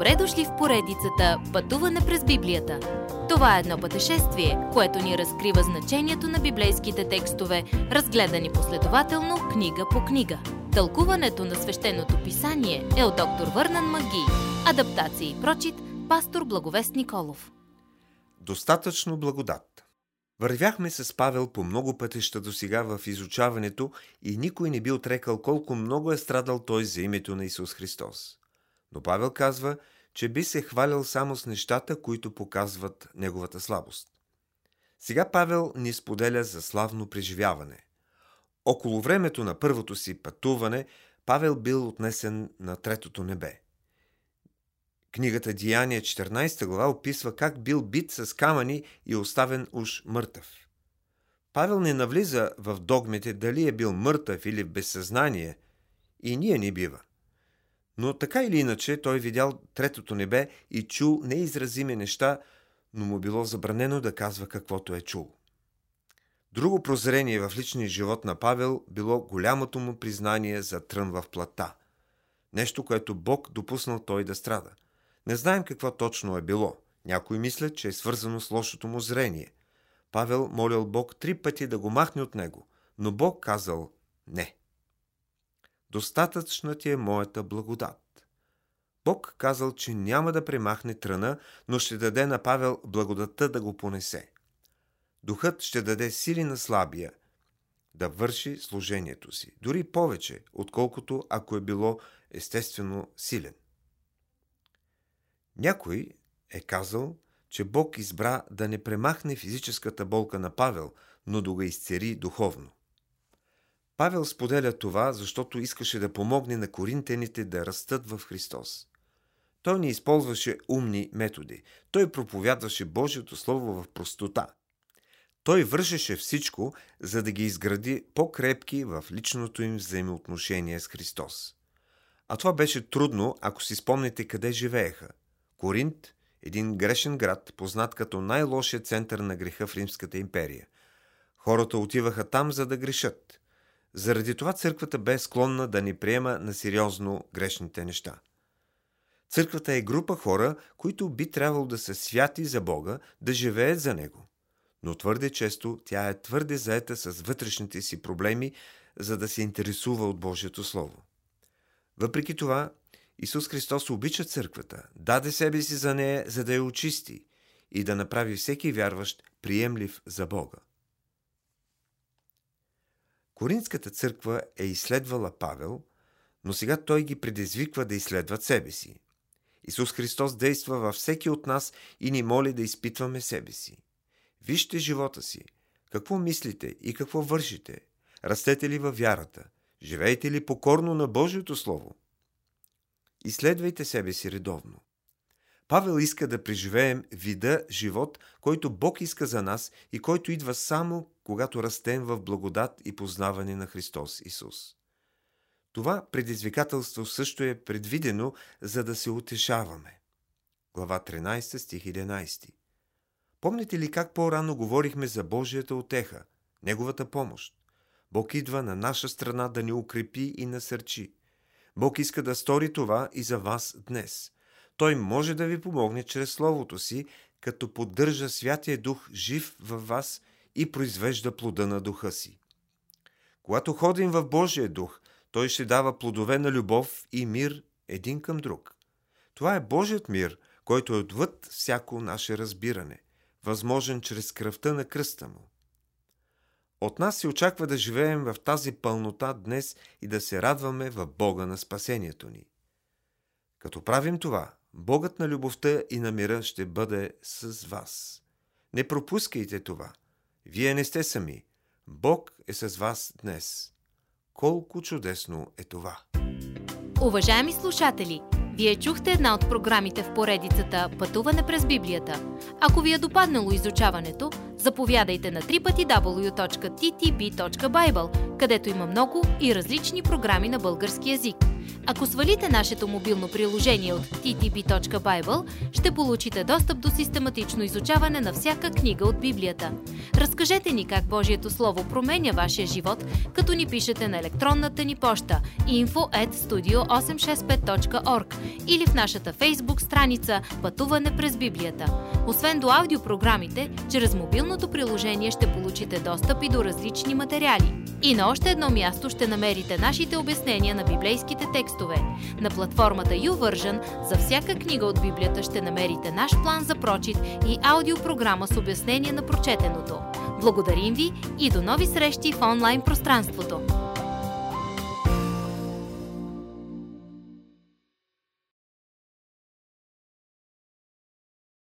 Добре дошли в поредицата Пътуване през Библията. Това е едно пътешествие, което ни разкрива значението на библейските текстове, разгледани последователно книга по книга. Тълкуването на свещеното писание е от доктор Върнан Маги. Адаптация и прочит, пастор Благовест Николов. Достатъчно благодат. Вървяхме с Павел по много пътища до сега в изучаването и никой не би отрекал колко много е страдал той за името на Исус Христос. Но Павел казва, че би се хвалял само с нещата, които показват неговата слабост. Сега Павел ни споделя за славно преживяване. Около времето на първото си пътуване Павел бил отнесен на третото небе. Книгата Деяния 14 глава описва как бил бит с камъни и оставен уж мъртъв. Павел не навлиза в догмите дали е бил мъртъв или без съзнание, и ние не бива. Но така или иначе той видял третото небе и чул неизразими неща, но му било забранено да казва каквото е чул. Друго прозрение в личния живот на Павел било голямото му признание за трън в плата. Нещо, което Бог допуснал той да страда. Не знаем какво точно е било. Някои мислят, че е свързано с лошото му зрение. Павел молил Бог три пъти да го махне от него, но Бог казал не. Достатъчна ти е моята благодат. Бог казал, че няма да премахне тръна, но ще даде на Павел благодатта да го понесе. Духът ще даде сили на слабия да върши служението си, дори повече, отколкото ако е било естествено силен. Някой е казал, че Бог избра да не премахне физическата болка на Павел, но да го изцери духовно. Павел споделя това, защото искаше да помогне на коринтените да растат в Христос. Той не използваше умни методи. Той проповядваше Божието Слово в простота. Той вършеше всичко, за да ги изгради по-крепки в личното им взаимоотношение с Христос. А това беше трудно, ако си спомните къде живееха. Коринт – един грешен град, познат като най-лошия център на греха в Римската империя. Хората отиваха там, за да грешат. Заради това църквата бе склонна да ни приема на сериозно грешните неща. Църквата е група хора, които би трябвало да са святи за Бога, да живеят за Него. Но твърде често тя е твърде заета с вътрешните си проблеми, за да се интересува от Божието Слово. Въпреки това, Исус Христос обича църквата, даде себе си за нея, за да я очисти и да направи всеки вярващ приемлив за Бога. Коринската църква е изследвала Павел, но сега той ги предизвиква да изследват себе си. Исус Христос действа във всеки от нас и ни моли да изпитваме себе си. Вижте живота си. Какво мислите и какво вършите? Растете ли във вярата? Живеете ли покорно на Божието Слово? Изследвайте себе си редовно. Павел иска да преживеем вида живот, който Бог иска за нас и който идва само когато растем в благодат и познаване на Христос Исус. Това предизвикателство също е предвидено, за да се утешаваме. Глава 13, стих 11 Помните ли как по-рано говорихме за Божията отеха, Неговата помощ? Бог идва на наша страна да ни укрепи и насърчи. Бог иска да стори това и за вас днес. Той може да ви помогне чрез Словото си, като поддържа Святия Дух жив във вас и произвежда плода на духа си. Когато ходим в Божия дух, той ще дава плодове на любов и мир един към друг. Това е Божият мир, който е отвъд всяко наше разбиране, възможен чрез кръвта на кръста му. От нас се очаква да живеем в тази пълнота днес и да се радваме в Бога на спасението ни. Като правим това, Богът на любовта и на мира ще бъде с вас. Не пропускайте това. Вие не сте сами. Бог е с вас днес. Колко чудесно е това! Уважаеми слушатели, вие чухте една от програмите в поредицата Пътуване през Библията. Ако ви е допаднало изучаването, заповядайте на www.ttb.bible, където има много и различни програми на български язик – Ако свалите нашето мобилно приложение от ttb.bible, ще получите достъп до систематично изучаване на всяка книга от Библията. Разкажете ни как Божието Слово променя вашия живот, като ни пишете на електронната ни поща info at studio865.org или в нашата фейсбук страница Пътуване през Библията. Освен до аудиопрограмите, чрез мобилното приложение ще получите достъп и до различни материали. И на още едно място ще намерите нашите обяснения на библейските текстове. На платформата YouVersion за всяка книга от Библията ще намерите наш план за прочит и аудиопрограма с обяснение на прочетеното. Благодарим ви и до нови срещи в онлайн пространството!